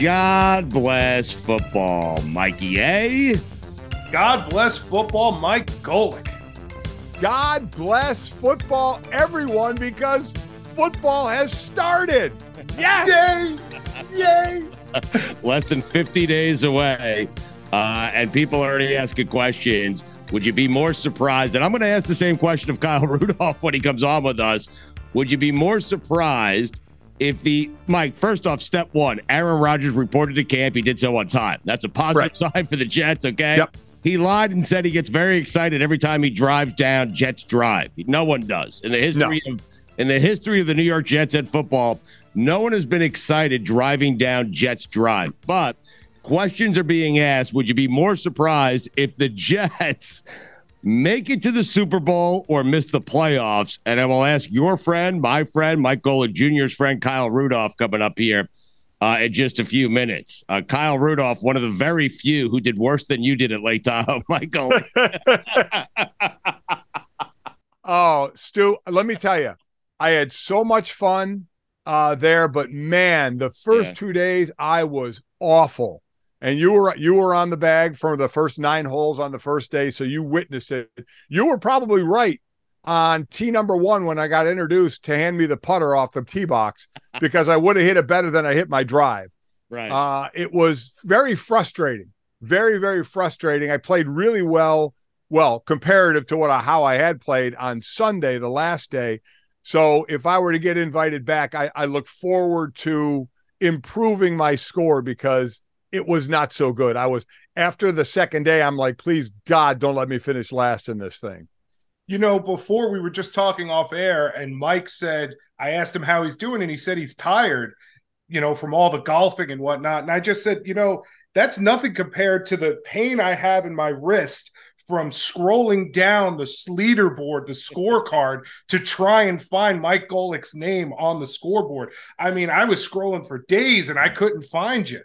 God bless football, Mikey A. God bless football, Mike Golic. God bless football, everyone, because football has started. Yes! Yay! Yay! Less than 50 days away. Uh, and people are already asking questions. Would you be more surprised? And I'm going to ask the same question of Kyle Rudolph when he comes on with us. Would you be more surprised if the Mike, first off, step one, Aaron Rodgers reported to camp. He did so on time. That's a positive right. sign for the Jets. Okay. Yep. He lied and said he gets very excited every time he drives down Jets Drive. No one does in the history no. of in the history of the New York Jets and football. No one has been excited driving down Jets Drive. But questions are being asked. Would you be more surprised if the Jets? make it to the Super Bowl or miss the playoffs. And I will ask your friend, my friend, Mike Golic Jr.'s friend, Kyle Rudolph, coming up here uh, in just a few minutes. Uh, Kyle Rudolph, one of the very few who did worse than you did at Lake Tahoe, Michael. oh, Stu, let me tell you, I had so much fun uh, there, but man, the first yeah. two days I was awful and you were you were on the bag for the first nine holes on the first day, so you witnessed it. You were probably right on tee number one when I got introduced to hand me the putter off the tee box because I would have hit it better than I hit my drive. Right. Uh, it was very frustrating, very very frustrating. I played really well, well comparative to what I, how I had played on Sunday, the last day. So if I were to get invited back, I, I look forward to improving my score because it was not so good. I was after the second day, I'm like, please God, don't let me finish last in this thing. You know, before we were just talking off air, and Mike said, I asked him how he's doing, and he said he's tired, you know, from all the golfing and whatnot. And I just said, you know, that's nothing compared to the pain I have in my wrist from scrolling down the leaderboard, the scorecard to try and find Mike Golic's name on the scoreboard. I mean, I was scrolling for days and I couldn't find you.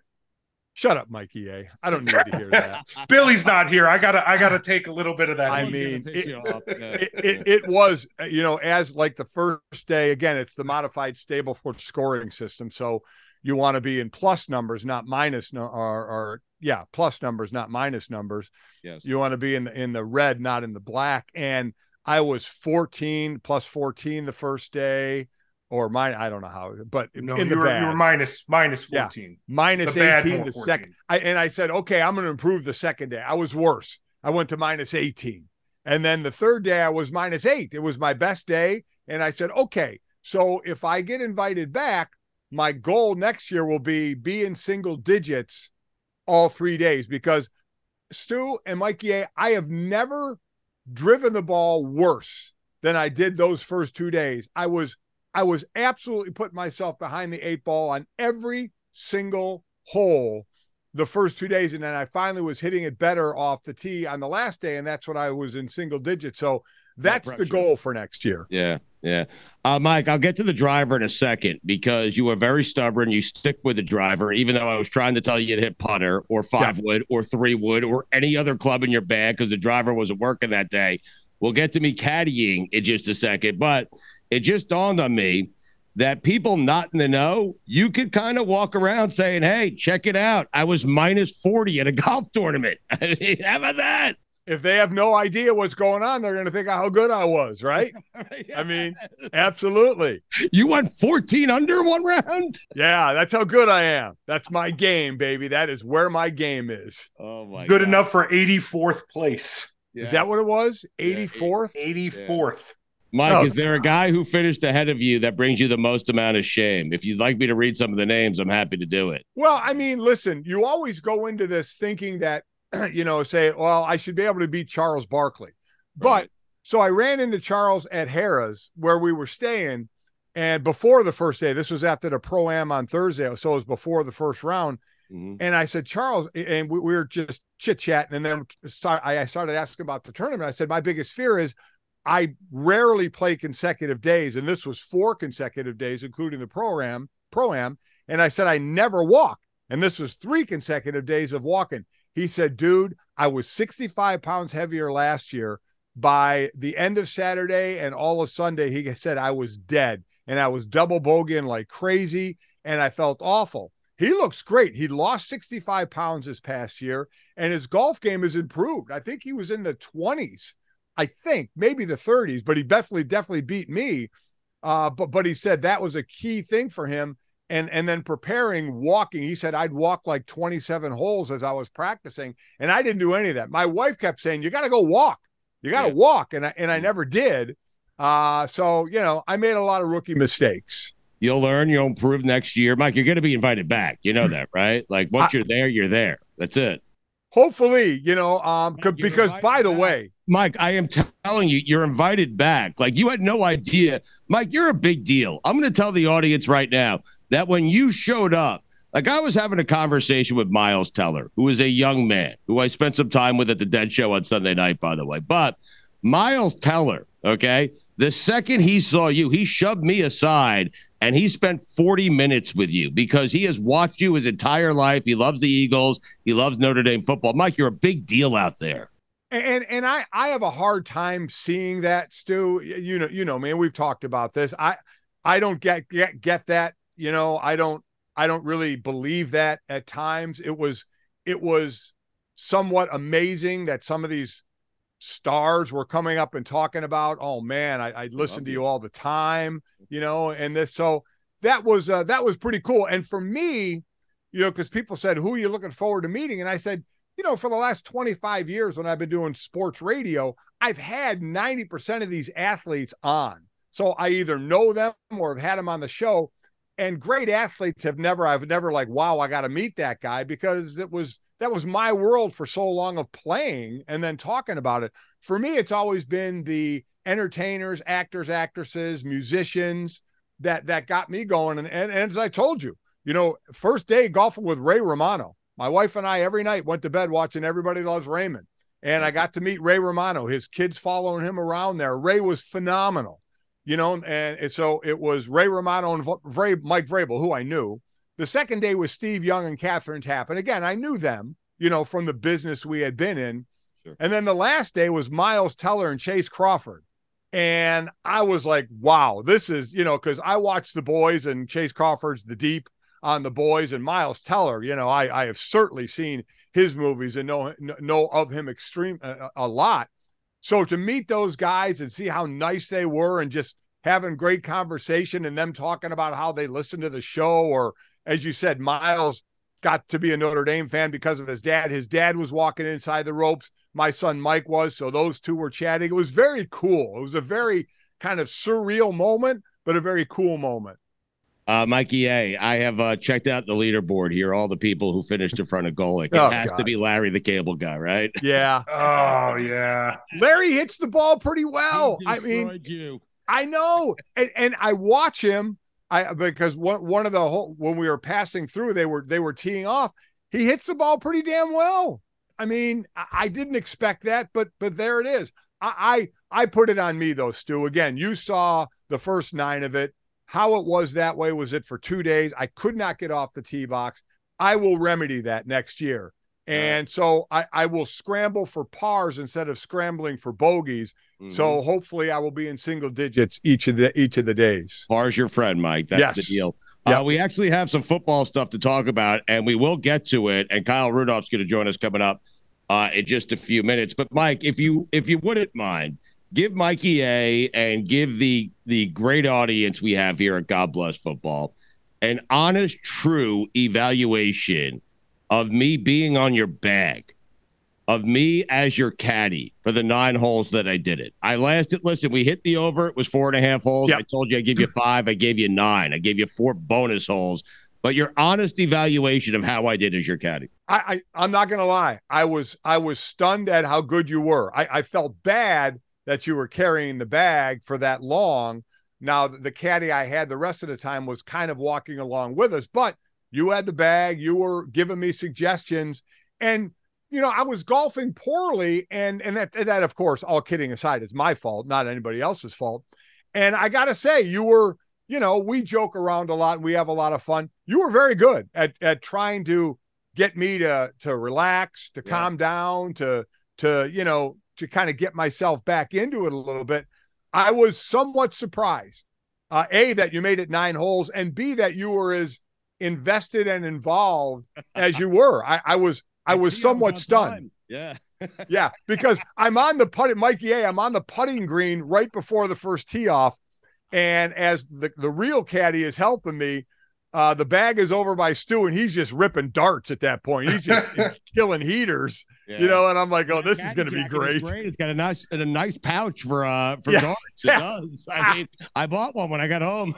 Shut up, Mikey A. I don't need to hear that. Billy's not here. I gotta I gotta take a little bit of that. I mean, it, it, it, it, was you know as like the first day again. It's the modified Stableford scoring system, so you want to be in plus numbers, not minus no, or, or yeah, plus numbers, not minus numbers. Yes, you want to be in the in the red, not in the black. And I was 14 plus 14 the first day or mine. I don't know how, but no, in the you were, bad. you were minus minus fourteen, yeah. minus the 18 the second. I, and I said, okay, I'm going to improve the second day. I was worse. I went to minus 18, and then the third day I was minus eight. It was my best day, and I said, okay, so if I get invited back, my goal next year will be be in single digits all three days because Stu and Mikey A, I have never driven the ball worse than I did those first two days. I was I was absolutely putting myself behind the eight ball on every single hole the first two days. And then I finally was hitting it better off the tee on the last day. And that's when I was in single digits. So that's the goal for next year. Yeah. Yeah. Uh, Mike, I'll get to the driver in a second because you were very stubborn. You stick with the driver, even though I was trying to tell you to hit putter or five yeah. wood or three wood or any other club in your bag because the driver wasn't working that day. We'll get to me caddying in just a second. But it just dawned on me that people not in the know, you could kind of walk around saying, Hey, check it out. I was minus 40 at a golf tournament. how about that? if they have no idea what's going on, they're going to think how good I was, right? I mean, absolutely. You went 14 under one round? Yeah, that's how good I am. That's my game, baby. That is where my game is. Oh my Good God. enough for 84th place. Yes. Is that what it was? 84th? Yeah, 84th. Mike, oh, is there a guy who finished ahead of you that brings you the most amount of shame? If you'd like me to read some of the names, I'm happy to do it. Well, I mean, listen, you always go into this thinking that you know, say, well, I should be able to beat Charles Barkley. But right. so I ran into Charles at Harrah's where we were staying. And before the first day, this was after the pro am on Thursday. So it was before the first round. Mm-hmm. And I said, Charles, and we, we were just chit chatting. And then I started asking about the tournament. I said, my biggest fear is I rarely play consecutive days. And this was four consecutive days, including the pro am, pro am. And I said, I never walk. And this was three consecutive days of walking. He said, dude, I was 65 pounds heavier last year. By the end of Saturday and all of Sunday, he said I was dead and I was double bogeying like crazy and I felt awful. He looks great. He lost 65 pounds this past year and his golf game has improved. I think he was in the 20s. I think maybe the 30s, but he definitely, definitely beat me. Uh, but but he said that was a key thing for him. And and then preparing walking he said i'd walk like 27 holes as i was practicing and i didn't do any of that. My wife kept saying you got to go walk. You got to yeah. walk. And I, and I never did. Uh so you know i made a lot of rookie mistakes. You'll learn you'll improve next year. Mike you're going to be invited back. You know that right? Like once I, you're there you're there. That's it hopefully you know um because by the back. way Mike, I am telling you, you're invited back. Like you had no idea. Mike, you're a big deal. I'm going to tell the audience right now that when you showed up, like I was having a conversation with Miles Teller, who is a young man who I spent some time with at the Dead Show on Sunday night, by the way. But Miles Teller, okay, the second he saw you, he shoved me aside and he spent 40 minutes with you because he has watched you his entire life. He loves the Eagles, he loves Notre Dame football. Mike, you're a big deal out there. And and I I have a hard time seeing that, Stu. You know, you know, man, we've talked about this. I I don't get get get that you know, I don't I don't really believe that at times. It was it was somewhat amazing that some of these stars were coming up and talking about, oh man, I, I listen to you all the time, you know, and this so that was uh, that was pretty cool. And for me, you know, because people said, who are you looking forward to meeting? And I said, you know, for the last 25 years when I've been doing sports radio, I've had 90% of these athletes on. So I either know them or have had them on the show and great athletes have never i've never like wow i got to meet that guy because it was that was my world for so long of playing and then talking about it. For me it's always been the entertainers actors actresses musicians that that got me going. And, and, and as i told you you know first day golfing with ray romano my wife and i every night went to bed watching everybody loves raymond. And i got to meet ray romano his kids following him around there. Ray was phenomenal you know, and, and so it was Ray Romano and Mike Vrabel, who I knew. The second day was Steve Young and Kathryn And Again, I knew them, you know, from the business we had been in. Sure. And then the last day was Miles Teller and Chace Crawford. And I was like, wow, this is, you know, because I watched the boys and Chace Crawford's The Deep on the boys and Miles Teller, you know, I, I have certainly seen his movies and know, know of him extreme a, a lot. So to meet those guys and see how nice they were and just having great conversation and them talking about how they listen to the show, or as you said, Miles got to be a Notre Dame fan because of his dad. His dad was walking inside the ropes. My son Mike was. So those two were chatting. It was very cool. It was a very kind of surreal moment, but a very cool moment. Uh, Mikey A, I have uh, checked out the leaderboard here. All the people who finished in front of Golic. It oh, has God. to be Larry, the cable guy, right? Yeah. oh yeah. Larry hits the ball pretty well. I mean, you. I know, and and I watch him. I because one one of the whole when we were passing through, they were they were teeing off. He hits the ball pretty damn well. I mean, I, I didn't expect that, but but there it is. I, I I put it on me though, Stu. Again, you saw the first nine of it. How it was that way was it for two days. I could not get off the tee box. I will remedy that next year. And so I, I will scramble for pars instead of scrambling for bogeys. Mm-hmm. So hopefully I will be in single digits each of the each of the days. Par's your friend, Mike. That's yes. the deal. Yeah, uh, we actually have some football stuff to talk about, and we will get to it. And Kyle Rudolph's going to join us coming up uh, in just a few minutes. But Mike, if you if you wouldn't mind, give Mikey A and give the the great audience we have here at God Bless Football an honest, true evaluation of me being on your bag, of me as your caddy for the nine holes that I did it. I lasted, listen, we hit the over. It was four and a half holes. Yep. I told you I give you five. I gave you nine. I gave you four bonus holes. But your honest evaluation of how I did as your caddy. I, I am not gonna lie. I was I was stunned at how good you were. I, I felt bad that you were carrying the bag for that long. Now the caddy I had the rest of the time was kind of walking along with us, but you had the bag, you were giving me suggestions, and you know I was golfing poorly, and and that that of course, all kidding aside, is my fault, not anybody else's fault. And I gotta say, you were, you know, we joke around a lot and we have a lot of fun. You were very good at at trying to get me to to relax, to yeah. calm down, to to you know to kind of get myself back into it a little bit. I was somewhat surprised. Uh, a that you made it nine holes, and B that you were as invested and involved as you were. I, I was I was somewhat stunned. Time. Yeah. yeah, because I'm on the putting, Mikey A. I'm on the putting green right before the first tee off, and as the the real caddy is helping me, uh, the bag is over by Stu, and he's just ripping darts at that point. He's just killing heaters, yeah. you know. And I'm like, oh, this is going to be great. great. It's got a nice a nice pouch for uh for yeah. darts. It does. I mean, I bought one when I got home.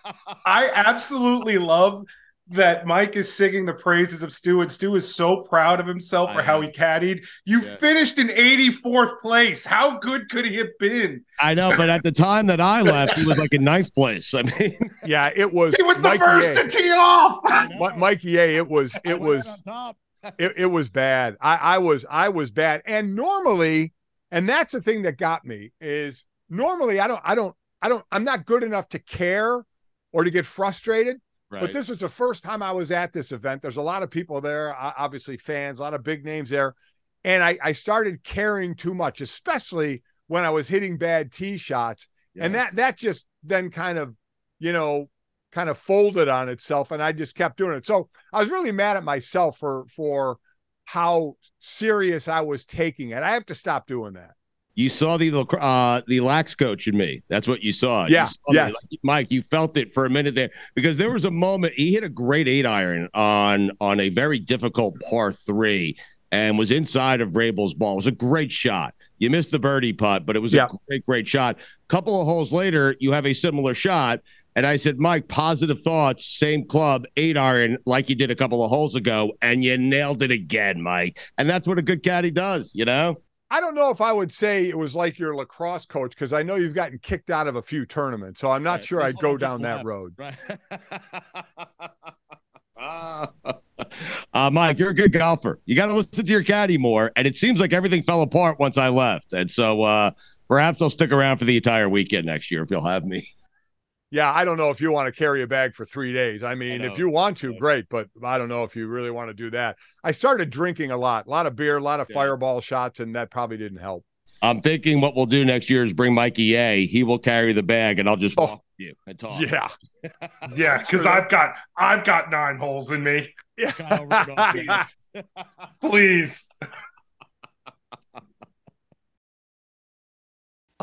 I absolutely love that Mike is singing the praises of Stu, and Stu is so proud of himself for how he caddied. You yeah. finished in 84th place. How good could he have been? I know, but at the time that I left, he was like in ninth place. I mean, yeah, it was. He was Mikey the first a. to tee off. Mikey A. It was. It was. it, it was bad. I, I was. I was bad. And normally, and that's the thing that got me is normally I don't. I don't. I don't. I'm not good enough to care or to get frustrated. Right. But this was the first time I was at this event. There's a lot of people there, obviously fans, a lot of big names there. And I, I started caring too much, especially when I was hitting bad tee shots. Yes. And that that just then kind of, you know, kind of folded on itself. And I just kept doing it. So I was really mad at myself for for how serious I was taking it. I have to stop doing that. You saw the uh, the lax coach in me. That's what you saw. Yeah, you saw yes. Mike. You felt it for a minute there because there was a moment he hit a great eight iron on on a very difficult par three and was inside of Vrabel's ball. It was a great shot. You missed the birdie putt, but it was yeah. a great, great shot. Couple of holes later, you have a similar shot. And I said, Mike, positive thoughts, same club, eight iron, like you did a couple of holes ago, and you nailed it again, Mike. And that's what a good caddy does, you know? I don't know if I would say it was like your lacrosse coach because I know you've gotten kicked out of a few tournaments, so I'm not right. sure I'd go down that road. Right. uh, Mike, you're a good golfer. You got to listen to your caddy more, and it seems like everything fell apart once I left, and so uh, perhaps I'll stick around for the entire weekend next year if you'll have me yeah, I don't know if you want to carry a bag for three days. I mean, I if you want to, great, but I don't know if you really want to do that. I started drinking a lot, a lot of beer, a lot of yeah. fireball shots, and that probably didn't help. I'm thinking what we'll do next year is bring Mikey A. He will carry the bag, and I'll just oh. walk oh, you and talk. Yeah, yeah, because I've got I've got nine holes in me. Yeah. Please.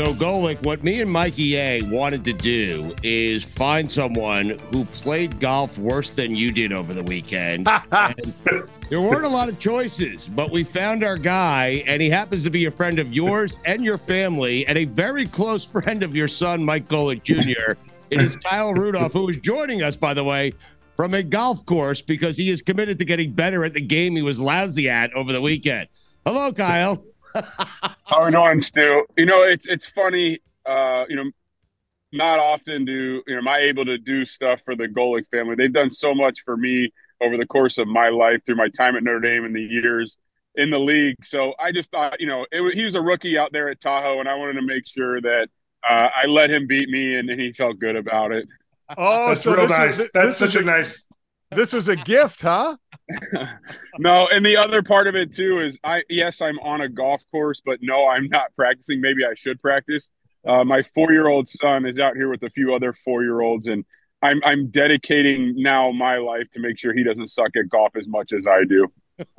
So, Golic, what me and Mikey A wanted to do is find someone who played golf worse than you did over the weekend. there weren't a lot of choices, but we found our guy, and he happens to be a friend of yours and your family, and a very close friend of your son, Mike Golic Jr. It is Kyle Rudolph, who is joining us, by the way, from a golf course because he is committed to getting better at the game he was lousy at over the weekend. Hello, Kyle. How are we doing, Stu? You know, it's it's funny. Uh, you know, not often do you know am I able to do stuff for the Golic family. They've done so much for me over the course of my life through my time at Notre Dame and the years in the league. So I just thought, you know, it, he was a rookie out there at Tahoe, and I wanted to make sure that uh, I let him beat me, and, and, he felt good about it. Oh, That's so real nice. Was, That's such a nice. This was a gift, huh? no, and the other part of it too is I yes, I'm on a golf course, but no, I'm not practicing. Maybe I should practice. Uh, my four year old son is out here with a few other four year olds, and I'm I'm dedicating now my life to make sure he doesn't suck at golf as much as I do.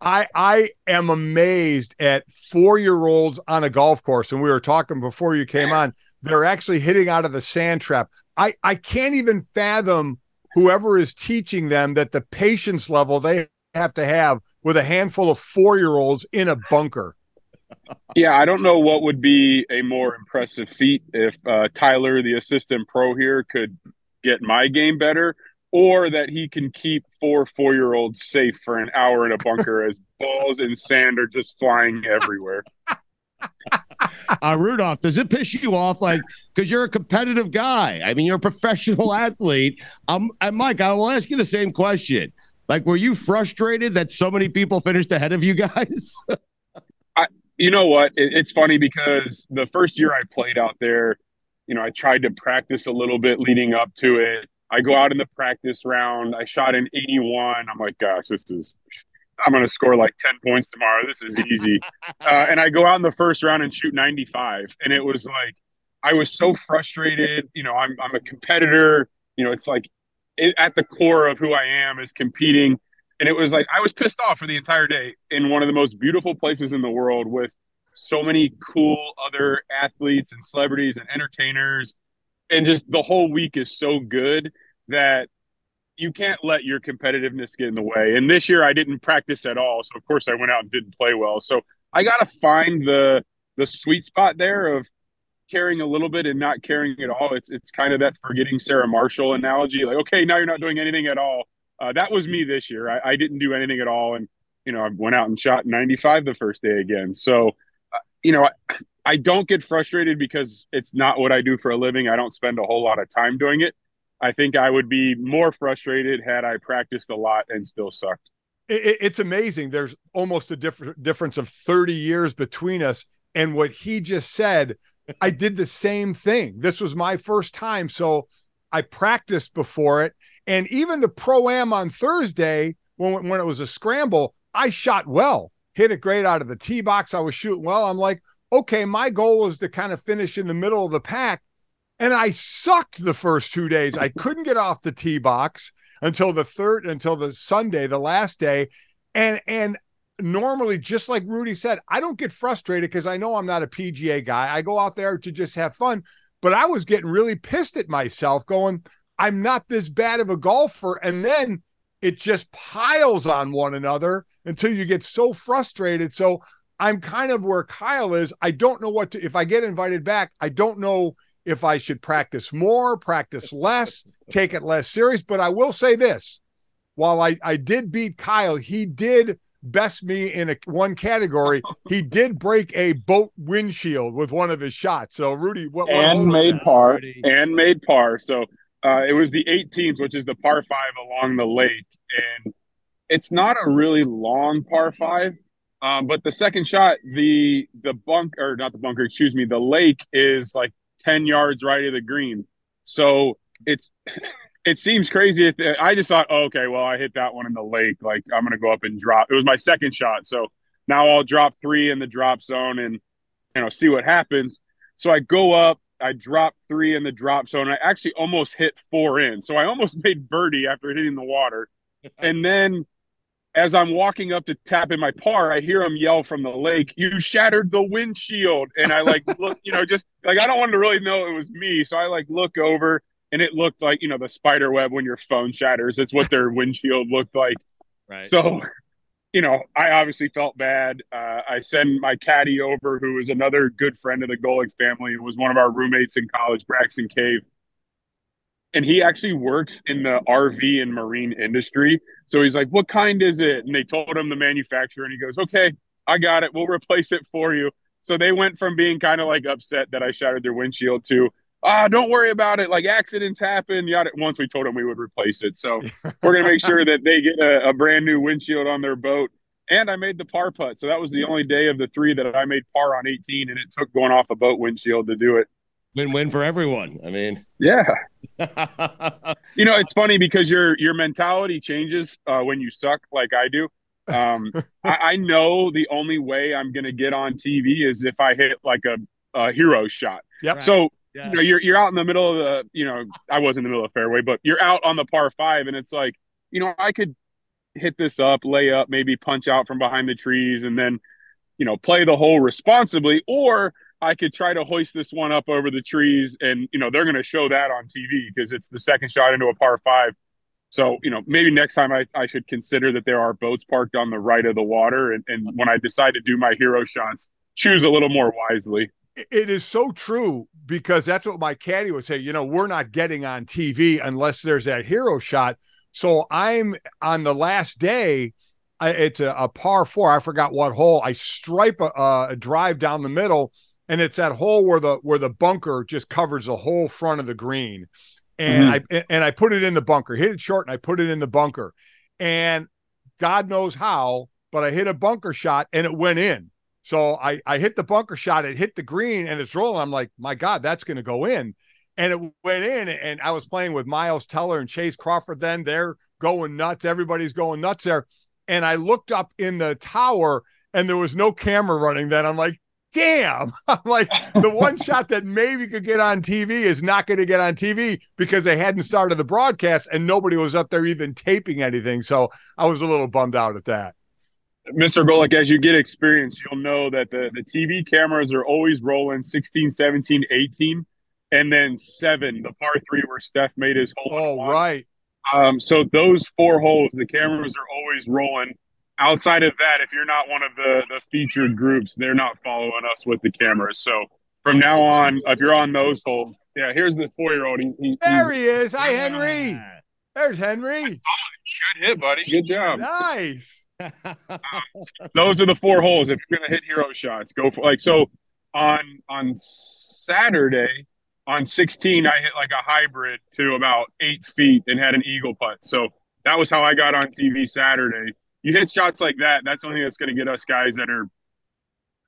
I I am amazed at four year olds on a golf course, and we were talking before you came on. They're actually hitting out of the sand trap. I I can't even fathom whoever is teaching them that the patience level they have to have with a handful of four year olds in a bunker. Yeah, I don't know what would be a more impressive feat if uh, Tyler, the assistant pro here, could get my game better, or that he can keep four four year olds safe for an hour in a bunker as balls and sand are just flying everywhere. uh, Rudolph, does it piss you off? Like, because you're a competitive guy. I mean, you're a professional athlete. Um, and Mike, I will ask you the same question. Like, were you frustrated that so many people finished ahead of you guys? I, you know what? It, it's funny because the first year I played out there, you know, I tried to practice a little bit leading up to it. I go out in the practice round. I shot an 81. I'm like, gosh, this is I'm going to score like 10 points tomorrow. This is easy. Uh, and I go out in the first round and shoot 95. And it was like, I was so frustrated. You know, I'm, I'm a competitor. You know, it's like it, at the core of who I am is competing. And it was like, I was pissed off for the entire day in one of the most beautiful places in the world with so many cool other athletes and celebrities and entertainers. And just the whole week is so good that you can't let your competitiveness get in the way. And this year I didn't practice at all, so of course I went out and didn't play well. So I got to find the the sweet spot there of caring a little bit and not caring at all. It's it's kind of that forgetting Sarah Marshall analogy. Like, okay, now you're not doing anything at all. Uh, that was me this year. I, I, didn't do anything at all, and you know I went out and shot 95 the first day again. So, uh, you know, I, I don't get frustrated because it's not what I do for a living. I don't spend a whole lot of time doing it. I think I would be more frustrated had I practiced a lot and still sucked. It, it's amazing. There's almost a diff- difference of 30 years between us. And what he just said, I did the same thing. This was my first time. So I practiced before it. And even the pro am on Thursday, when, when it was a scramble, I shot well, hit it great out of the tee box. I was shooting well. I'm like, okay, my goal was to kind of finish in the middle of the pack and I sucked the first two days. I couldn't get off the tee box until the third, until the Sunday, the last day. And, and, normally just like rudy said i don't get frustrated because i know i'm not a pga guy i go out there to just have fun but i was getting really pissed at myself going i'm not this bad of a golfer and then it just piles on one another until you get so frustrated so i'm kind of where kyle is i don't know what to if i get invited back i don't know if I should practice more, practice less, take it less serious. But I will say this while I, I did beat Kyle, he did best me in a, one category. He did break a boat windshield with one of his shots. So, Rudy, what, what and made that? par and made par. So, uh, it was the 18th, which is the par five along the lake. And it's not a really long par five. Um, but the second shot, the the bunk or not the bunker, excuse me, the lake is like 10 yards right of the green. So it's it seems crazy. If I just thought, oh, okay, well, I hit that one in the lake. Like I'm gonna go up and drop. It was my second shot, so now I'll drop three in the drop zone and you know see what happens. So I go up, I drop three in the drop zone. I actually almost hit four in, so I almost made birdie after hitting the water, and then as I'm walking up to tap in my par, I hear him yell from the lake, "You shattered the windshield!" And I like look, you know, just like I don't want to really know it was me, so I like look over, and it looked like you know the spider web when your phone shatters. It's what their windshield looked like. Right. So, you know, I obviously felt bad. Uh, I send my caddy over, who is another good friend of the Golic family, and was one of our roommates in college, Braxton Cave and he actually works in the RV and marine industry. So he's like, "What kind is it?" And they told him the manufacturer, and he goes, "Okay, I got it. We'll replace it for you." So they went from being kind of like upset that I shattered their windshield to, "Ah, don't worry about it. Like accidents happen." Yada. Once we told them we would replace it, so we're gonna make sure that they get a, a brand new windshield on their boat. And I made the par putt, so that was the only day of the three that I made par on 18, and it took going off a boat windshield to do it win-win for everyone. I mean, yeah. you know, it's funny because your your mentality changes uh, when you suck, like I do. Um, I, I, know the only way I'm going to get on TV is if I hit like a, a hero shot. Yep. So yes. you know, you're you're out in the middle of the, you know, I was in the middle of the fairway, but you're out on the par five, and it's like, you know, I could hit this up, lay up, maybe punch out from behind the trees, and then, you know, play the hole responsibly, or I could try to hoist this one up over the trees, and you know they're going to show that on TV because it's the second shot into a par five. So you know maybe next time I, I should consider that there are boats parked on the right of the water, and, and when I decide to do my hero shots, choose a little more wisely. It is so true because that's what my caddy would say. You know, we're not getting on TV unless there's that hero shot. So I'm on the last day. it's a, a par four. I forgot what hole. I stripe a, a drive down the middle and it's that hole where the where the bunker just covers the whole front of the green. And mm-hmm. i and i put it in the bunker hit it short and i put it in the bunker. And god knows how but i hit a bunker shot and it went in. So i i hit the bunker shot it hit the green and it's rolling. I'm like my god that's going to go in. And it went in and i was playing with miles teller and chace crawford then. They're going nuts. Everybody's going nuts there. And i looked up in the tower and there was no camera running then. I'm like damn. I'm like, the one shot that maybe could get on TV is not going to get on TV because they hadn't started the broadcast and nobody was up there even taping anything. So I was a little bummed out at that. Mr. Golic, as you get experience, you'll know that the, the TV cameras are always rolling 16, 17, 18, and then seven, the par three where Steph made his hole. Oh, right. Um, so those four holes, the cameras are always rolling outside of that, if you're not one of the the featured groups, they're not following us with the cameras. So from now on, if you're on those holes, yeah, here's the four year old. He, he, there he is. Hi, Henry. There's Henry. Good hit, buddy. Good job. Nice. those are the four holes. If you're gonna hit hero shots, go for like so. On on Saturday, on 16, I hit like a hybrid to about eight feet and had an eagle putt. So that was how I got on TV Saturday you hit shots like that, that's the only that's going to get us guys that are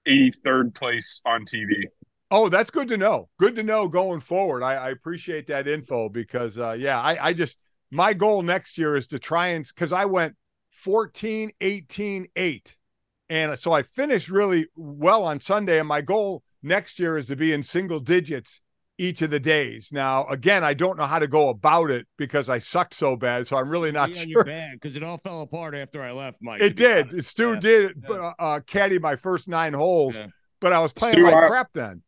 83rd place on TV. Oh, that's good to know. Good to know going forward. I, I appreciate that info because, uh, yeah, I, I just, my goal next year is to try and, because I went 14, 18, 8. And so I finished really well on Sunday. And my goal next year is to be in single digits each of the days. Now, again, I don't know how to go about it because I sucked so bad. So I'm really not sure. Bad because it all fell apart after I left, Mike. It did. Honest. Stu yeah. did yeah. Uh, uh, caddy my first nine holes, yeah. but I was playing Stu, like I, crap then.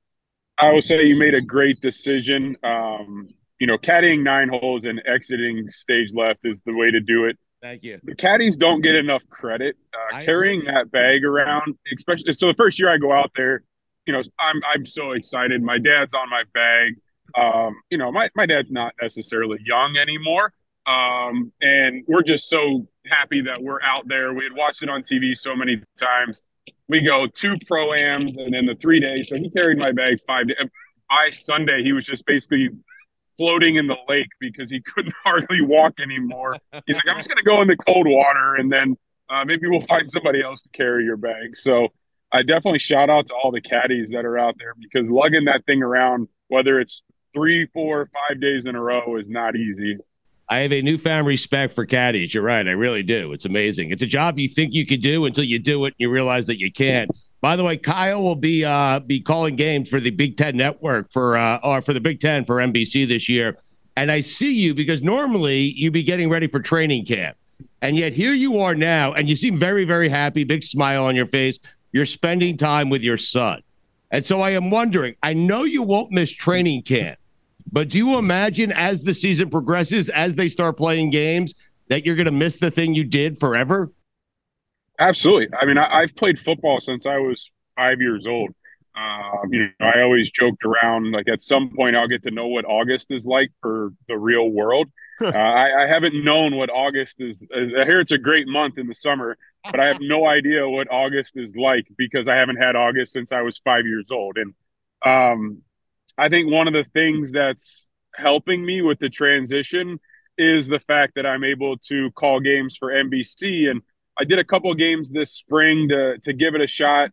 I will say you made a great decision. Um, you know, caddying nine holes and exiting stage left is the way to do it. Thank you. The caddies don't get enough credit. Uh, carrying agree. that bag around, especially so the first year I go out there, you know, I'm I'm so excited. My dad's on my bag. Um, you know, my, my dad's not necessarily young anymore. Um, and we're just so happy that we're out there. We had watched it on TV so many times. We go two pro ams and then the three days. So he carried my bag five days. By Sunday, he was just basically floating in the lake because he couldn't hardly walk anymore. He's like, I'm just going to go in the cold water and then uh, maybe we'll find somebody else to carry your bag. So I definitely shout out to all the caddies that are out there because lugging that thing around, whether it's three, four, five days in a row, is not easy. I have a newfound respect for caddies. You're right. I really do. It's amazing. It's a job you think you could do until you do it and you realize that you can't. By the way, Kyle will be uh, be calling games for the Big Ten Network for uh, or for the Big Ten for NBC this year. And I see you because normally you'd be getting ready for training camp. And yet here you are now, and you seem very, very happy, big smile on your face. You're spending time with your son. And so I am wondering, I know you won't miss training camp, but do you imagine as the season progresses, as they start playing games, that you're going to miss the thing you did forever? Absolutely. I mean, I, have played football since I was five years old. Uh, you know, I always joked around like at some point I'll get to know what August is like for the real world. uh, I, I, haven't known what August is. I hear it's a great month in the summer, but I have no idea what August is like because I haven't had August since I was five years old. And um, I think one of the things that's helping me with the transition is the fact that I'm able to call games for NBC. And I did a couple games this spring to to give it a shot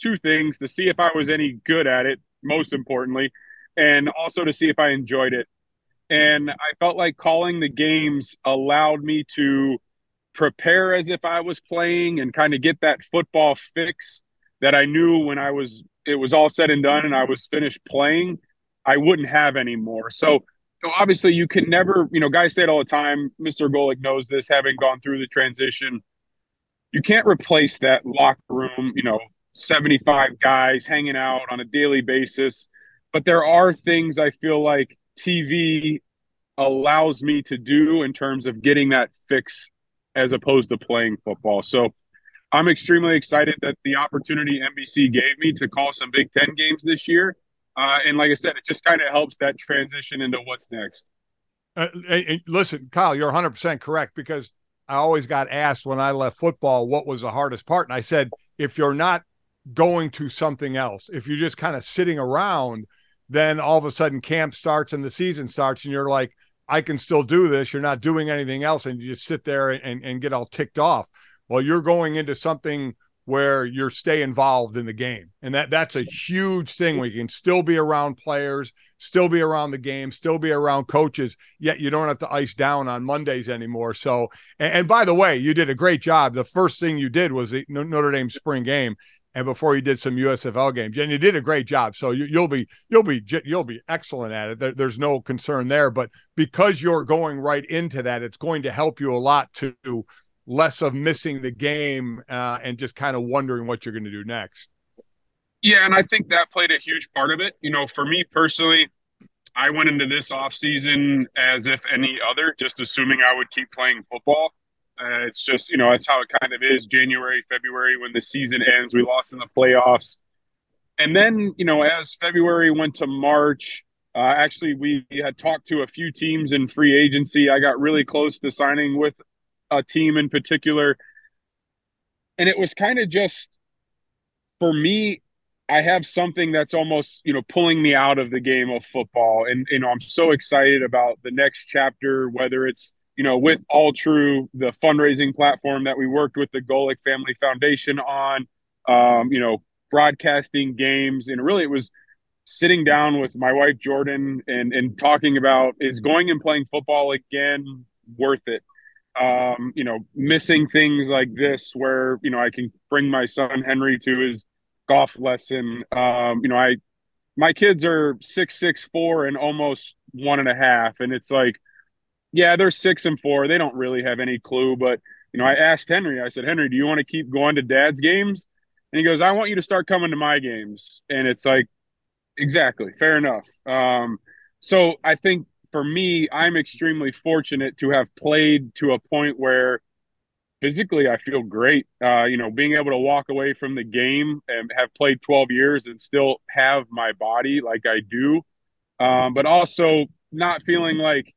two things to see if I was any good at it, most importantly, and also to see if I enjoyed it. And I felt like calling the games allowed me to prepare as if I was playing and kind of get that football fix that I knew when I was it was all said and done and I was finished playing, I wouldn't have anymore. So, so obviously you can never, you know, guys say it all the time. Mr. Golic knows this, having gone through the transition. You can't replace that locker room, you know, 75 guys hanging out on a daily basis. But there are things I feel like TV allows me to do in terms of getting that fix as opposed to playing football. So I'm extremely excited that the opportunity NBC gave me to call some Big Ten games this year. Uh, and like I said, it just kind of helps that transition into what's next. Uh, listen, Kyle, you're 100% correct because I always got asked when I left football what was the hardest part. And I said, if you're not going to something else. If you're just kind of sitting around, then all of a sudden camp starts and the season starts, and you're like, I can still do this. You're not doing anything else, and you just sit there and, and get all ticked off. Well, you're going into something where you're stay involved in the game. And that that's a huge thing. We can still be around players, still be around the game, still be around coaches, yet you don't have to ice down on Mondays anymore. So and, and by the way, you did a great job. The first thing you did was the Notre Dame spring game and before you did some USFL games, and you did a great job. So you, will be you'll be you'll be excellent at it. There, there's no concern there. But because you're going right into that, it's going to help you a lot to less of missing the game uh, and just kind of wondering what you're going to do next. Yeah, and I think that played a huge part of it. You know, for me personally, I went into this off season as if any other, just assuming I would keep playing football. Uh, it's just, you know, that's how it kind of is January, February when the season ends. We lost in the playoffs. And then, you know, as February went to March, uh, actually, we had talked to a few teams in free agency. I got really close to signing with a team in particular. And it was kind of just for me, I have something that's almost, you know, pulling me out of the game of football. And, you know, I'm so excited about the next chapter, whether it's, you know, with All True, the fundraising platform that we worked with the Golic Family Foundation on, um, you know, broadcasting games, and really it was sitting down with my wife Jordan and and talking about is going and playing football again worth it? Um, you know, missing things like this where you know I can bring my son Henry to his golf lesson. Um, you know, I my kids are six six four and almost one and a half, and it's like yeah, they're six and four. They don't really have any clue. But you know, I asked Henry. I said, Henry, do you want to keep going to Dad's games? And he goes, I want you to start coming to my games. And it's like, exactly, fair enough. Um, so I think for me, I'm extremely fortunate to have played to a point where physically I feel great. Uh, you know, being able to walk away from the game and have played 12 years and still have my body like I do, um, but also not feeling like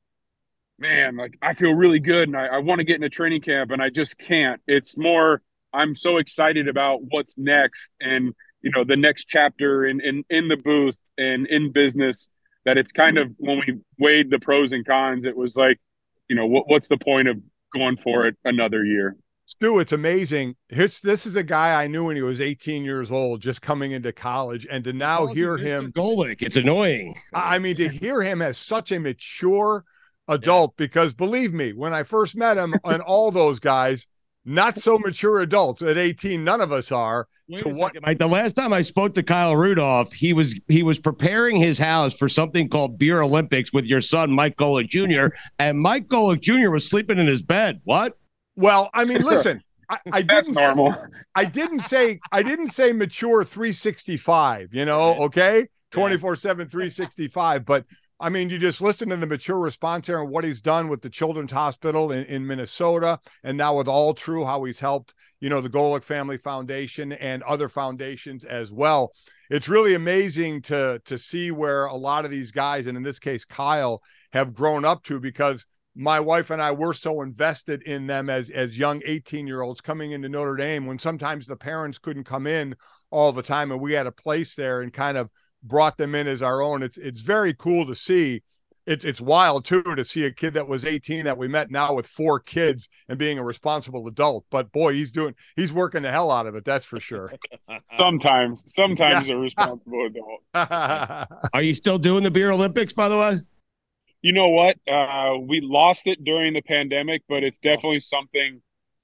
man, like I feel really good and I, I want to get in a training camp and I just can't. It's more I'm so excited about what's next and you know the next chapter in in, in the booth and in business that it's kind of when we weighed the pros and cons, it was like, you know, what, what's the point of going for it another year? Stu, it's amazing. Here's, this is a guy I knew when he was 18 years old, just coming into college, and to now hear him. Golic, it's annoying. I mean, to hear him as such a mature, adult yeah. because believe me, when I first met him and all those guys, not so mature adults at 18, none of us are. to what Mike, the last time I spoke to Kyle Rudolph, he was he was preparing his house for something called Beer Olympics with your son Mike Golic Jr. and Mike Golic Jr. was sleeping in his bed. What? Well, I mean, listen, I, I didn't normal. Say, I didn't say I didn't say mature 365, you know, okay? 24 7, 365. But I mean, you just listen to the mature response here and what he's done with the Children's Hospital in, in Minnesota, and now with All True, how he's helped, you know, the Golic Family Foundation and other foundations as well. It's really amazing to to see where a lot of these guys, and in this case, Kyle, have grown up to because my wife and I were so invested in them as as young 18 year olds coming into Notre Dame when sometimes the parents couldn't come in all the time and we had a place there and kind of brought them in as our own. It's it's very cool to see. It's it's wild too to see a kid that was 18 that we met now with four kids and being a responsible adult. But boy, he's doing he's working the hell out of it. That's for sure. sometimes, sometimes yeah. a responsible adult. Are you still doing the beer Olympics, by the way? You know what? Uh, we lost it during the pandemic, but it's definitely something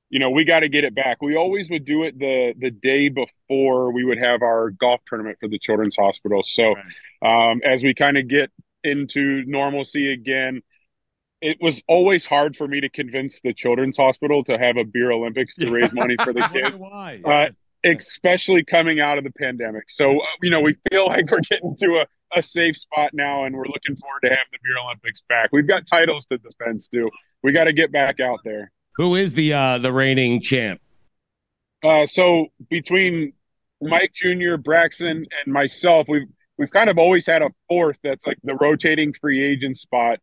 you know, we got to get it back. We always would do it the the day before we would have our golf tournament for the Children's Hospital. So, right. um, as we kind of get into normalcy again, it was always hard for me to convince the Children's Hospital to have a beer Olympics to raise money for the kids. Why? Uh, especially coming out of the pandemic. So, uh, you know, we feel like we're getting to a, a safe spot now, and we're looking forward to having the beer Olympics back. We've got titles to defend, Stu. We got to get back out there. Who is the uh, the reigning champ? Uh, so between Mike Jr., Braxton, and myself, we've we've kind of always had a fourth that's like the rotating free agent spot.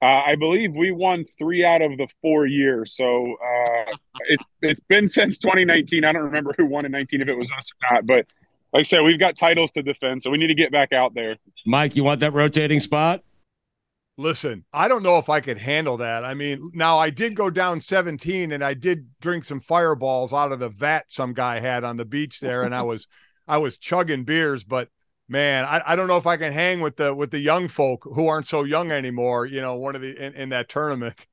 Uh, I believe we won three out of the four years. So uh, it's it's been since 2019. I don't remember who won in 19 if it was us or not, but like I said, we've got titles to defend, so we need to get back out there. Mike, you want that rotating spot? Listen, I don't know if I could handle that. I mean, now I did go down 17 and I did drink some fireballs out of the vat some guy had on the beach there and I was I was chugging beers, but man, I, I don't know if I can hang with the with the young folk who aren't so young anymore, you know, one of the in, in that tournament.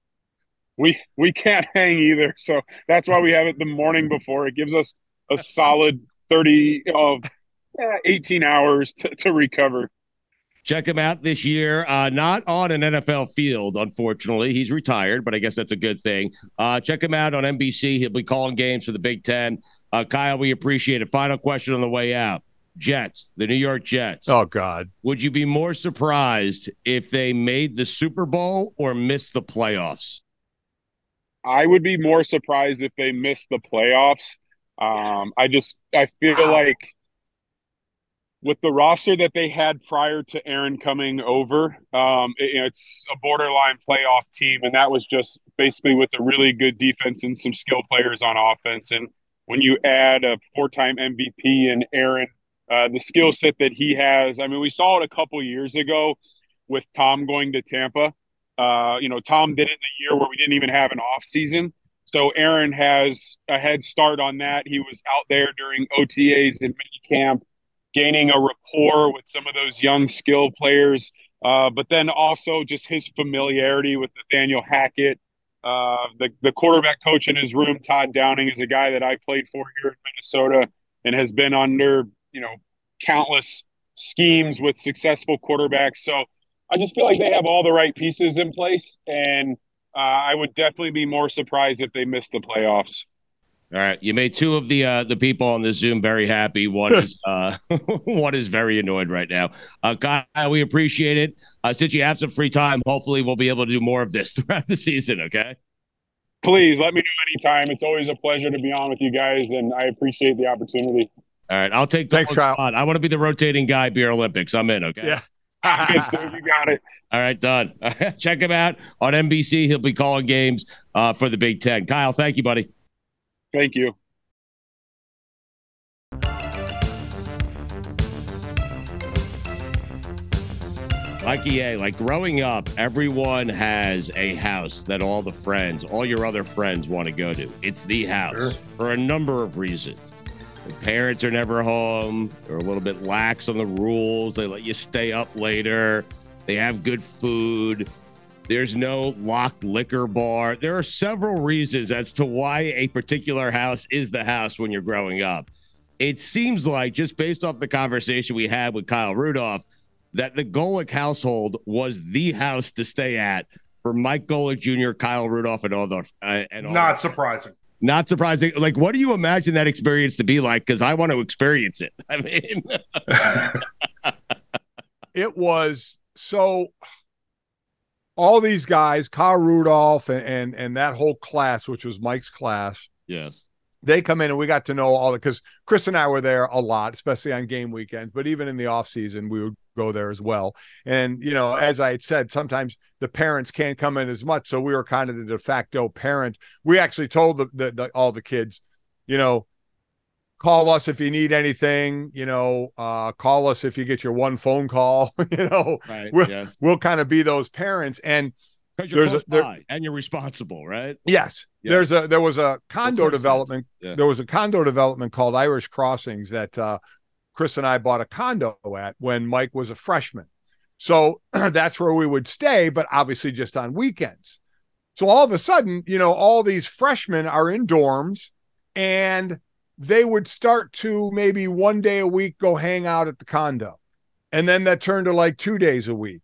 We we can't hang either. So that's why we have it the morning before. It gives us a solid 30 of uh, 18 hours to, to recover. Check him out this year. Uh, not on an NFL field, unfortunately. He's retired, but I guess that's a good thing. Uh, check him out on NBC. He'll be calling games for the Big Ten. Uh, Kyle, we appreciate it. Final question on the way out. Jets, the New York Jets. Oh God. Would you be more surprised if they made the Super Bowl or missed the playoffs? I would be more surprised if they missed the playoffs. Um, I just I feel wow. like with the roster that they had prior to Aaron coming over, um, it, it's a borderline playoff team, and that was just basically with a really good defense and some skill players on offense. And when you add a four-time MVP and Aaron, uh, the skill set that he has, I mean, we saw it a couple years ago with Tom going to Tampa. Uh, you know, Tom did it in a year where we didn't even have an off season. So Aaron has a head start on that. He was out there during OTAs and mini camp gaining a rapport with some of those young skill players, uh, but then also just his familiarity with Nathaniel Hackett. Uh, the, the quarterback coach in his room, Todd Downing, is a guy that I played for here in Minnesota and has been under, you know, countless schemes with successful quarterbacks. So I just feel like they have all the right pieces in place. And uh, I would definitely be more surprised if they missed the playoffs. All right, you made two of the uh, the people on the Zoom very happy. One is uh, one is very annoyed right now. Uh, Kyle, we appreciate it. Uh, since you have some free time, hopefully we'll be able to do more of this throughout the season. Okay. Please let me know anytime. It's always a pleasure to be on with you guys, and I appreciate the opportunity. All right, I'll take thanks, Kyle. Spot. I want to be the rotating guy. Beer Olympics. I'm in. Okay. Yeah. you got it. All right, done. Check him out on NBC. He'll be calling games uh, for the Big Ten. Kyle, thank you, buddy. Thank you. Like A, like growing up, everyone has a house that all the friends, all your other friends want to go to. It's the house sure. for a number of reasons. The parents are never home. They're a little bit lax on the rules. They let you stay up later. They have good food. There's no locked liquor bar. There are several reasons as to why a particular house is the house when you're growing up. It seems like, just based off the conversation we had with Kyle Rudolph, that the Golic household was the house to stay at for Mike Golic Jr., Kyle Rudolph, and all the. Uh, and all Not surprising. Not surprising. Like, what do you imagine that experience to be like? Because I want to experience it. I mean, it was so. All these guys, Kyle Rudolph, and, and and that whole class, which was Mike's class. Yes they come in and we got to know all the because Chris and I were there a lot, especially on game weekends, but even in the off season, we would go there as well. And you know, as I had said, sometimes the parents can't come in as much, so we were kind of the de facto parent. We actually told the, the, the all the kids, you know, call us if you need anything. You know, uh, call us if you get your one phone call. you know, right, we'll, yes. we'll kind of be those parents and you're there's a, there, and you're responsible, right? Yes. Yeah. There's a there was a condo development. Yeah. There was a condo development called Irish Crossings that uh, Chris and I bought a condo at when Mike was a freshman. So that's where we would stay, but obviously just on weekends. So all of a sudden, you know, all these freshmen are in dorms and they would start to maybe one day a week go hang out at the condo. And then that turned to like two days a week.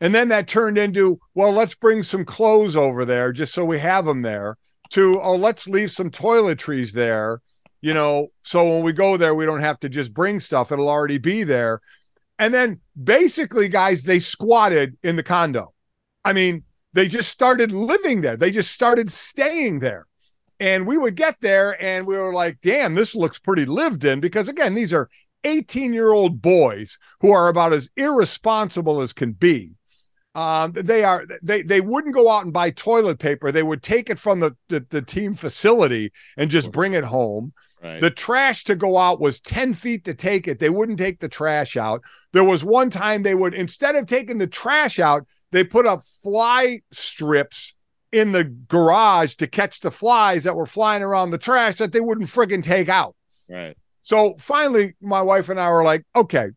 And then that turned into, well, let's bring some clothes over there just so we have them there, to, oh, let's leave some toiletries there, you know, so when we go there, we don't have to just bring stuff, it'll already be there. And then basically, guys, they squatted in the condo. I mean, they just started living there, they just started staying there. And we would get there and we were like, damn, this looks pretty lived in because, again, these are 18 year old boys who are about as irresponsible as can be um, they are they they wouldn't go out and buy toilet paper. They would take it from the the, the team facility and just bring it home. Right. The trash to go out was 10 feet to take it. They wouldn't take the trash out. There was one time they would, instead of taking the trash out, they put up fly strips in the garage to catch the flies that were flying around the trash that they wouldn't friggin' take out. Right. So finally, my wife and I were like, okay,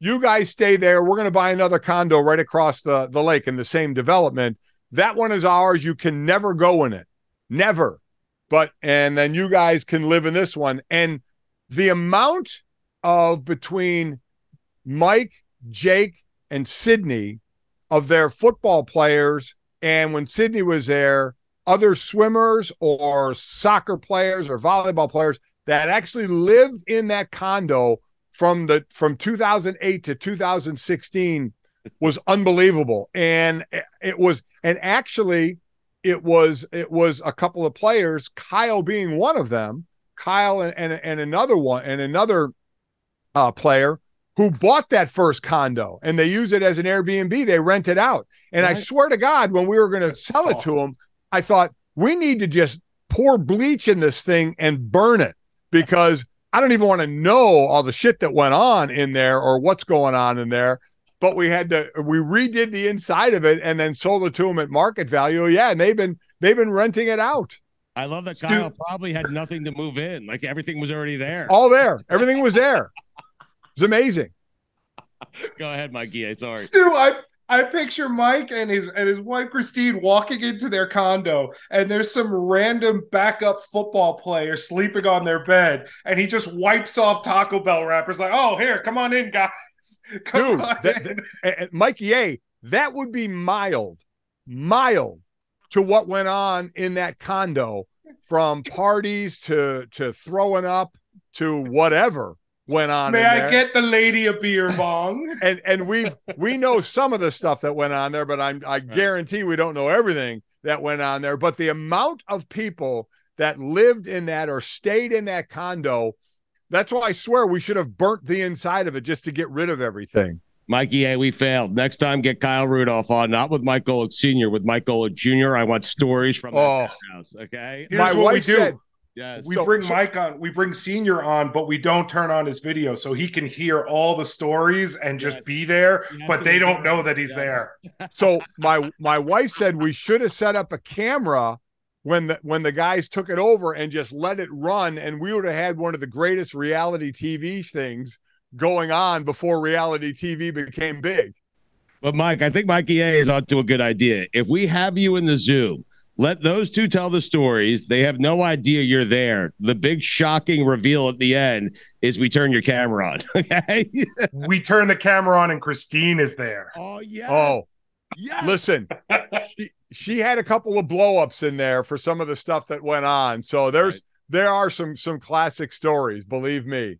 you guys stay there. We're going to buy another condo right across the, the lake in the same development. That one is ours. You can never go in it. Never. But, and then you guys can live in this one. And the amount of between Mike, Jake, and Sydney of their football players, and when Sydney was there, other swimmers or soccer players or volleyball players that actually lived in that condo from the from 2008 to 2016 was unbelievable. And it was and actually it was it was a couple of players kyle being one of them kyle and and, and another one and another uh, player who bought that first condo and they use it as an airbnb they rent it out and right. i swear to god when we were going to sell That's it awesome. to them i thought we need to just pour bleach in this thing and burn it because I don't even want to know all the shit that went on in there or what's going on in there. But we had to we redid the inside of it and then sold it to them at market value. Yeah, and they've been they've been renting it out. I love that Kyle probably had nothing to move in. Like everything was already there. All there. Everything was there. It's amazing. Go ahead, Mikey. It's all right. Stu, I I picture Mike and his and his wife Christine walking into their condo, and there's some random backup football player sleeping on their bed, and he just wipes off Taco Bell wrappers like, "Oh, here, come on in, guys." Come Dude, that, that, Mikey A, that would be mild, mild to what went on in that condo, from parties to to throwing up to whatever went on. May I there. get the lady a beer bong? and and we we know some of the stuff that went on there, but I'm I right. guarantee we don't know everything that went on there. But the amount of people that lived in that or stayed in that condo, that's why I swear we should have burnt the inside of it just to get rid of everything. Mikey, hey, we failed. Next time, get Kyle Rudolph on, not with Mike Golic Sr., with Mike Golic Jr. I want stories from oh. house. Okay. Here's My wife said, Yes. We so, bring so, Mike on, we bring Senior on, but we don't turn on his video so he can hear all the stories and just yes. be there, but they don't know that he's yes. there. So my my wife said we should have set up a camera when the when the guys took it over and just let it run, and we would have had one of the greatest reality TV things going on before reality TV became big. But Mike, I think Mikey A is onto a good idea. If we have you in the zoo, let those two tell the stories. They have no idea you're there. The big shocking reveal at the end is we turn your camera on. Okay. we turn the camera on and Christine is there. Oh yeah. Oh. Yeah. Listen, she she had a couple of blowups in there for some of the stuff that went on. So there's right. there are some some classic stories, believe me.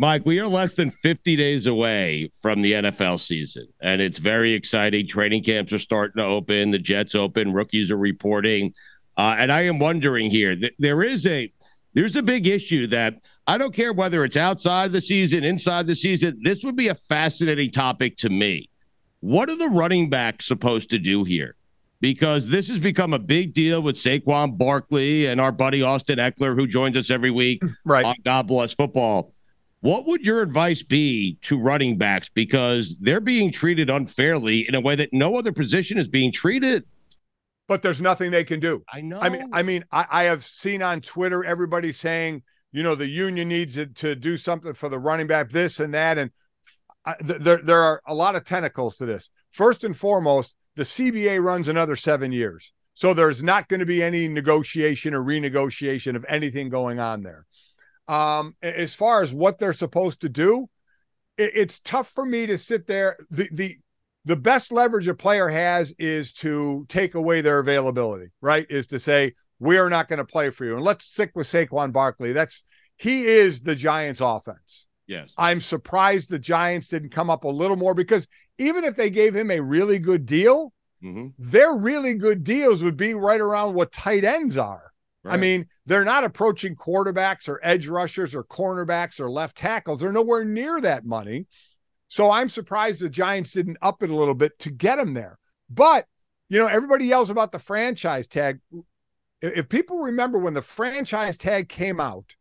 Mike, we are less than 50 days away from the NFL season, and it's very exciting. Training camps are starting to open, the Jets open, rookies are reporting. Uh, and I am wondering here, th- there is a there's a big issue that I don't care whether it's outside the season, inside the season. This would be a fascinating topic to me. What are the running backs supposed to do here? Because this has become a big deal with Saquon Barkley and our buddy Austin Ekeler, who joins us every week right. on God Bless Football. What would your advice be to running backs because they're being treated unfairly in a way that no other position is being treated? But there's nothing they can do. I know. I mean, I mean, I, I have seen on Twitter everybody saying, you know, the union needs to, to do something for the running back, this and that, and I, th- there there are a lot of tentacles to this. First and foremost, the CBA runs another seven years, so there's not going to be any negotiation or renegotiation of anything going on there. Um, as far as what they're supposed to do, it, it's tough for me to sit there. The the the best leverage a player has is to take away their availability, right? Is to say, we are not going to play for you. And let's stick with Saquon Barkley. That's he is the Giants offense. Yes. I'm surprised the Giants didn't come up a little more because even if they gave him a really good deal, mm-hmm. their really good deals would be right around what tight ends are. Right. I mean, they're not approaching quarterbacks or edge rushers or cornerbacks or left tackles. They're nowhere near that money. So I'm surprised the Giants didn't up it a little bit to get him there. But, you know, everybody yells about the franchise tag. If people remember when the franchise tag came out,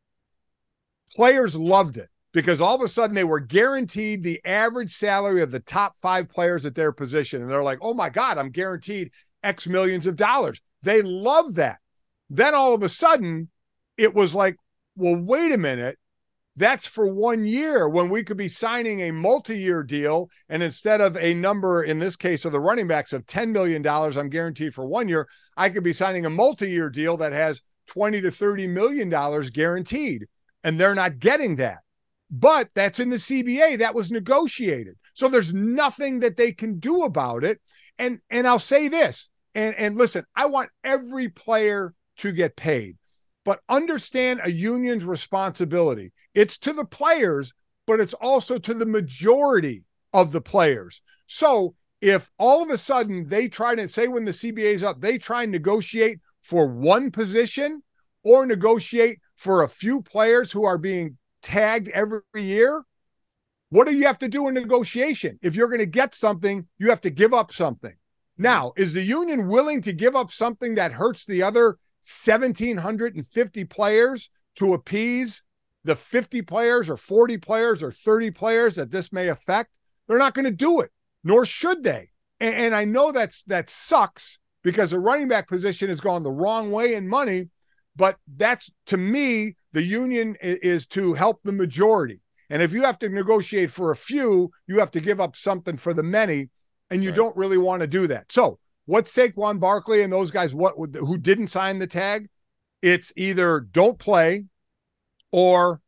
players loved it because all of a sudden they were guaranteed the average salary of the top five players at their position. And they're like, oh my God, I'm guaranteed X millions of dollars. They love that. Then all of a sudden, it was like, well, wait a minute. That's for one year when we could be signing a multi year deal. And instead of a number, in this case, of the running backs of $10 million, I'm guaranteed for one year, I could be signing a multi year deal that has 20 to $30 million guaranteed. And they're not getting that. But that's in the CBA. That was negotiated. So there's nothing that they can do about it. And and I'll say this. And and listen, I want every player to get paid. But understand a union's responsibility. It's to the players, but it's also to the majority of the players. So if all of a sudden they try to say when the CBA is up, they try and negotiate for one position or negotiate for a few players who are being tagged every year, what do you have to do in negotiation? If you're going to get something, you have to give up something. Now, is the union willing to give up something that hurts the other 1,750 players to appease the 50 players or 40 players or 30 players that this may affect, they're not going to do it, nor should they. And, and, I know that's that sucks because the running back position has gone the wrong way in money, but that's to me, the union is, is to help the majority. And if you have to negotiate for a few, you have to give up something for the many, and you right. don't really want to do that. So What's Saquon Barkley and those guys what who didn't sign the tag? It's either don't play or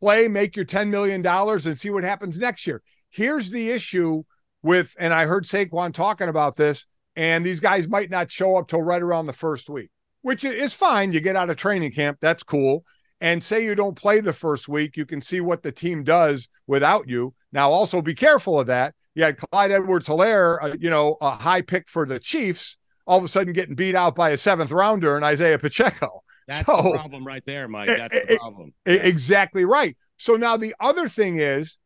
play, make your $10 million and see what happens next year. Here's the issue with, and I heard Saquon talking about this, and these guys might not show up till right around the first week, which is fine. You get out of training camp, that's cool. And say you don't play the first week, you can see what the team does without you. Now, also be careful of that you had Clyde Edwards Helaire, uh, you know, a high pick for the Chiefs, all of a sudden getting beat out by a seventh rounder and Isaiah Pacheco. That's so, the problem right there, Mike. That's it, the problem. It, yeah. Exactly right. So now the other thing is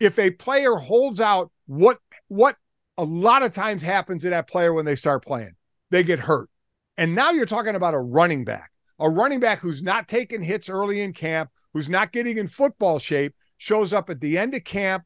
if a player holds out what what a lot of times happens to that player when they start playing, they get hurt. And now you're talking about a running back, a running back who's not taking hits early in camp, who's not getting in football shape, shows up at the end of camp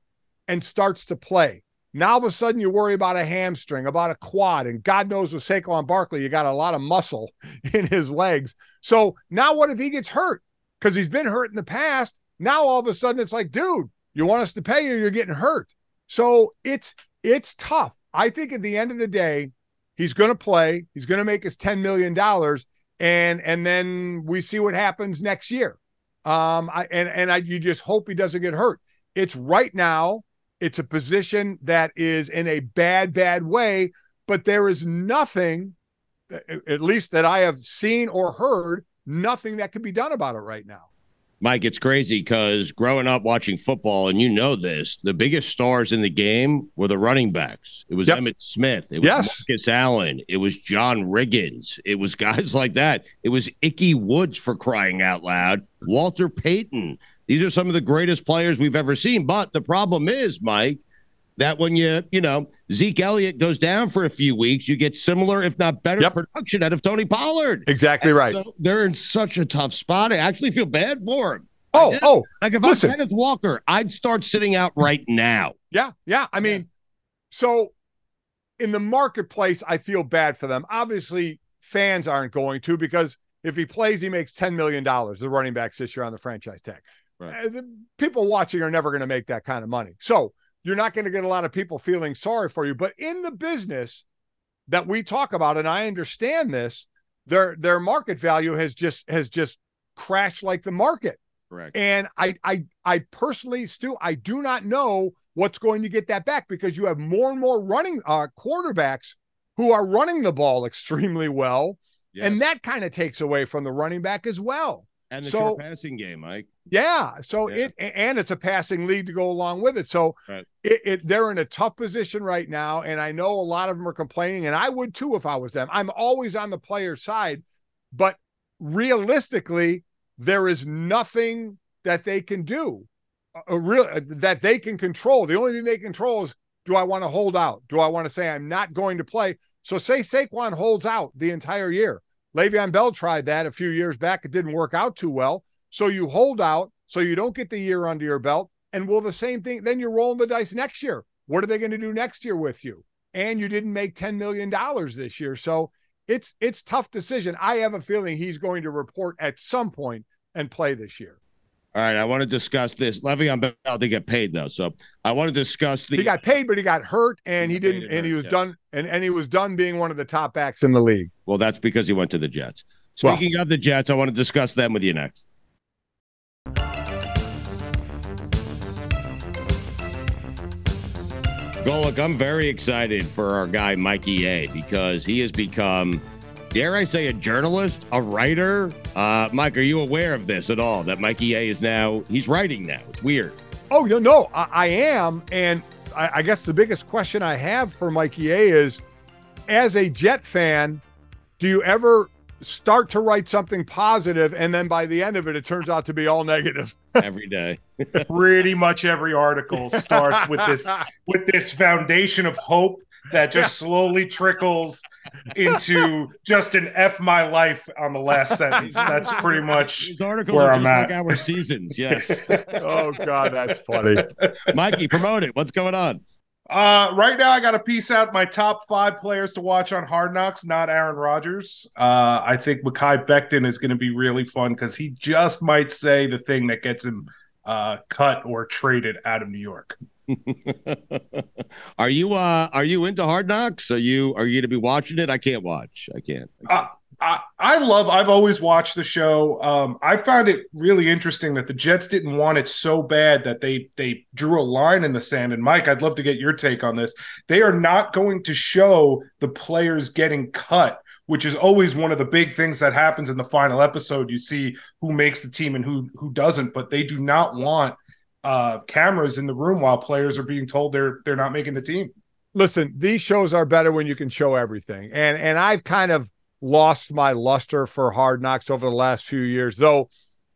and starts to play. Now all of a sudden you worry about a hamstring, about a quad, and God knows with Saquon Barkley, you got a lot of muscle in his legs. So now what if he gets hurt? Because he's been hurt in the past. Now all of a sudden it's like, dude, you want us to pay you, you're getting hurt. So it's it's tough. I think at the end of the day, he's going to play. He's going to make his ten million dollars, and and then we see what happens next year. Um, I and and I you just hope he doesn't get hurt. It's right now. It's a position that is in a bad, bad way, but there is nothing, at least that I have seen or heard, nothing that can be done about it right now. Mike, it's crazy because growing up watching football, and you know this, the biggest stars in the game were the running backs. It was yep. Emmitt Smith. It was yes. Marcus Allen. It was John Riggins. It was guys like that. It was Ickey Woods for crying out loud. Walter Payton. These are some of the greatest players we've ever seen. But the problem is, Mike, that when you, you know, Zeke Elliott goes down for a few weeks, you get similar, if not better, yep. production out of Tony Pollard. Exactly and right. So they're in such a tough spot. I actually feel bad for him. Oh, oh, like if listen. I'm Kenneth Walker, I'd start sitting out right now. Yeah, yeah. I mean, yeah. so in the marketplace, I feel bad for them. Obviously, fans aren't going to because if he plays, he makes $10 million, the running backs this year on the franchise tag. Right. Uh, the people watching are never going to make that kind of money. So you're not going to get a lot of people feeling sorry for you. But in the business that we talk about, and I understand this, their their market value has just has just crashed like the market. Correct. And I I I personally, Stu, I do not know what's going to get that back because you have more and more running uh, quarterbacks who are running the ball extremely well. Yes. And that kind of takes away from the running back as well. And the so, passing game, Mike. Yeah. So yeah. it and it's a passing lead to go along with it. So right. it, it, they're in a tough position right now. And I know a lot of them are complaining, and I would too if I was them. I'm always on the player side, but realistically, there is nothing that they can do, a real uh, that they can control. The only thing they control is do I want to hold out? Do I want to say I'm not going to play? So say Saquon holds out the entire year. Le'Veon Bell tried that a few years back. It didn't work out too well. So you hold out so you don't get the year under your belt. And will the same thing, then you're rolling the dice next year. What are they going to do next year with you? And you didn't make $10 million this year. So it's it's tough decision. I have a feeling he's going to report at some point and play this year. All right, I want to discuss this. Le'Veon Bell to get paid though, so I want to discuss the. He got paid, but he got hurt, and he, he didn't, and hurt, he was yeah. done, and and he was done being one of the top backs in the league. Well, that's because he went to the Jets. Speaking well, of the Jets, I want to discuss them with you next. Golic, I'm very excited for our guy Mikey A because he has become, dare I say, a journalist, a writer. Uh, Mike, are you aware of this at all? That Mikey A is now he's writing now. It's weird. Oh no, no, I, I am, and I, I guess the biggest question I have for Mikey A is, as a Jet fan, do you ever start to write something positive and then by the end of it it turns out to be all negative every day pretty much every article starts with this with this foundation of hope that just yeah. slowly trickles into just an F my life on the last sentence. That's pretty much These articles where are I'm at. like our seasons. Yes. oh God, that's funny. Mikey, promote it. What's going on? Uh, right now, I got to piece out my top five players to watch on Hard Knocks, not Aaron Rodgers. Uh, I think Mekhi Becton is going to be really fun because he just might say the thing that gets him uh, cut or traded out of New York. are you uh are you into Hard Knocks? Are you are you going to be watching it? I can't watch. I can't. I can't. I, I love I've always watched the show. Um, I found it really interesting that the Jets didn't want it so bad that they they drew a line in the sand. And Mike, I'd love to get your take on this. They are not going to show the players getting cut, which is always one of the big things that happens in the final episode. You see who makes the team and who who doesn't, but they do not want uh, cameras in the room while players are being told they're they're not making the team. Listen, these shows are better when you can show everything. And and I've kind of lost my luster for hard knocks over the last few years, though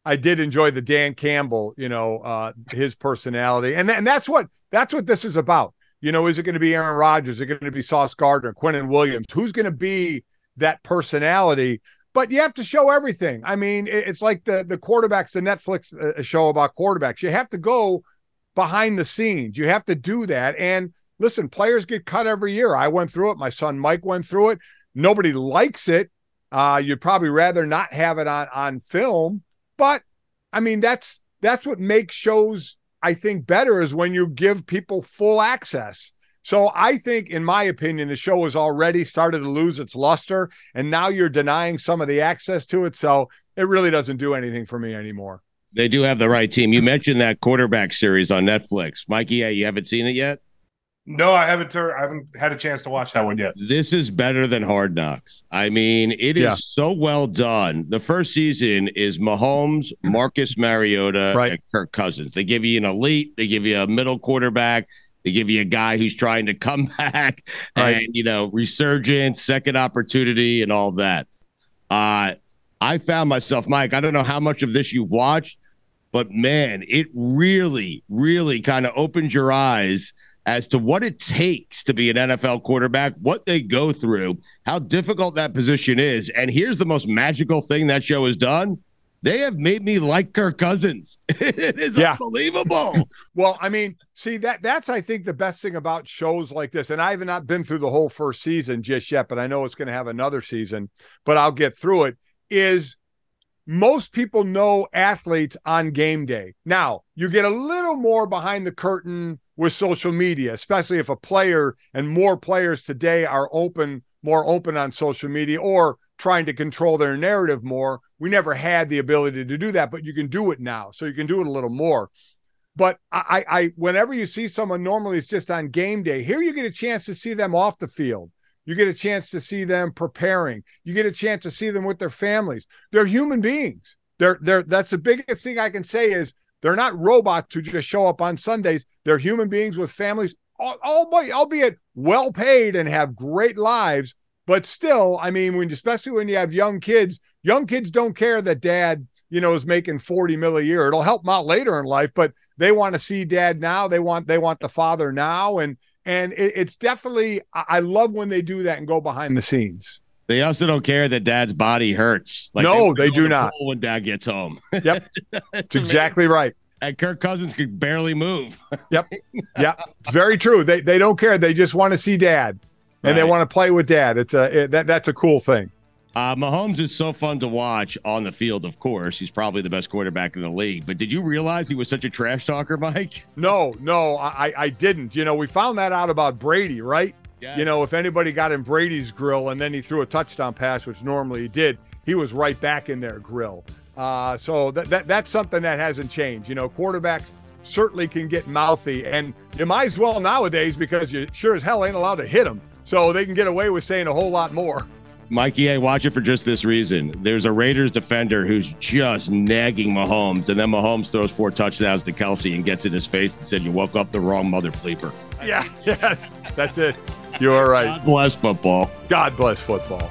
I did enjoy the Dan Campbell, you know, uh, his personality. And, th- and that's what that's what this is about. You know, is it going to be Aaron Rodgers? Is it going to be Sauce Gardner, Quinnen Williams? Who's going to be that personality? But you have to show everything. I mean, it's like the the quarterbacks, the Netflix uh, show about quarterbacks. You have to go behind the scenes. You have to do that. And listen, players get cut every year. I went through it. My son Mike went through it. Nobody likes it. Uh, you'd probably rather not have it on on film, but I mean that's that's what makes shows I think better is when you give people full access. So I think, in my opinion, the show has already started to lose its luster, and now you're denying some of the access to it. So it really doesn't do anything for me anymore. They do have the right team. You mentioned that quarterback series on Netflix, Mikey. Yeah, you haven't seen it yet. No, I haven't. Ter- I haven't had a chance to watch that one yet. This is better than Hard Knocks. I mean, it is yeah. so well done. The first season is Mahomes, Marcus Mariota, right. and Kirk Cousins. They give you an elite. They give you a middle quarterback. They give you a guy who's trying to come back right. and you know resurgence, second opportunity, and all that. Uh, I found myself, Mike. I don't know how much of this you've watched, but man, it really, really kind of opened your eyes as to what it takes to be an NFL quarterback, what they go through, how difficult that position is. And here's the most magical thing that show has done. They have made me like Kirk Cousins. it is yeah. unbelievable. well, I mean, see that that's I think the best thing about shows like this. And I have not been through the whole first season just yet, but I know it's going to have another season, but I'll get through it. Is most people know athletes on game day. Now, you get a little more behind the curtain with social media, especially if a player and more players today are open, more open on social media or trying to control their narrative more. We never had the ability to do that, but you can do it now. So you can do it a little more. But I, I, whenever you see someone normally it's just on game day, here you get a chance to see them off the field. You get a chance to see them preparing. You get a chance to see them with their families. They're human beings. They're they're that's the biggest thing I can say is they're not robots who just show up on Sundays. They're human beings with families, albeit well paid and have great lives. But still, I mean, when especially when you have young kids, young kids don't care that dad, you know, is making 40 mil a year. It'll help them out later in life, but they want to see dad now. They want they want the father now. And and it, it's definitely I love when they do that and go behind the scenes. They also don't care that dad's body hurts. Like no, they, they do the not. When dad gets home. Yep. That's exactly right. And Kirk Cousins could barely move. yep. Yeah. It's very true. They they don't care. They just want to see dad. And right. they want to play with dad. It's a it, that that's a cool thing. Uh, Mahomes is so fun to watch on the field, of course. He's probably the best quarterback in the league. But did you realize he was such a trash talker, Mike? No, no, I, I didn't. You know, we found that out about Brady, right? Yes. You know, if anybody got in Brady's grill and then he threw a touchdown pass, which normally he did, he was right back in their grill. Uh, so that, that that's something that hasn't changed. You know, quarterbacks certainly can get mouthy, and you might as well nowadays because you sure as hell ain't allowed to hit them. So they can get away with saying a whole lot more. Mikey, I watch it for just this reason. There's a Raiders defender who's just nagging Mahomes, and then Mahomes throws four touchdowns to Kelce and gets in his face and said, "You woke up the wrong mother bleeper." Yeah, yes, that's it. You are right. God bless football. God bless football.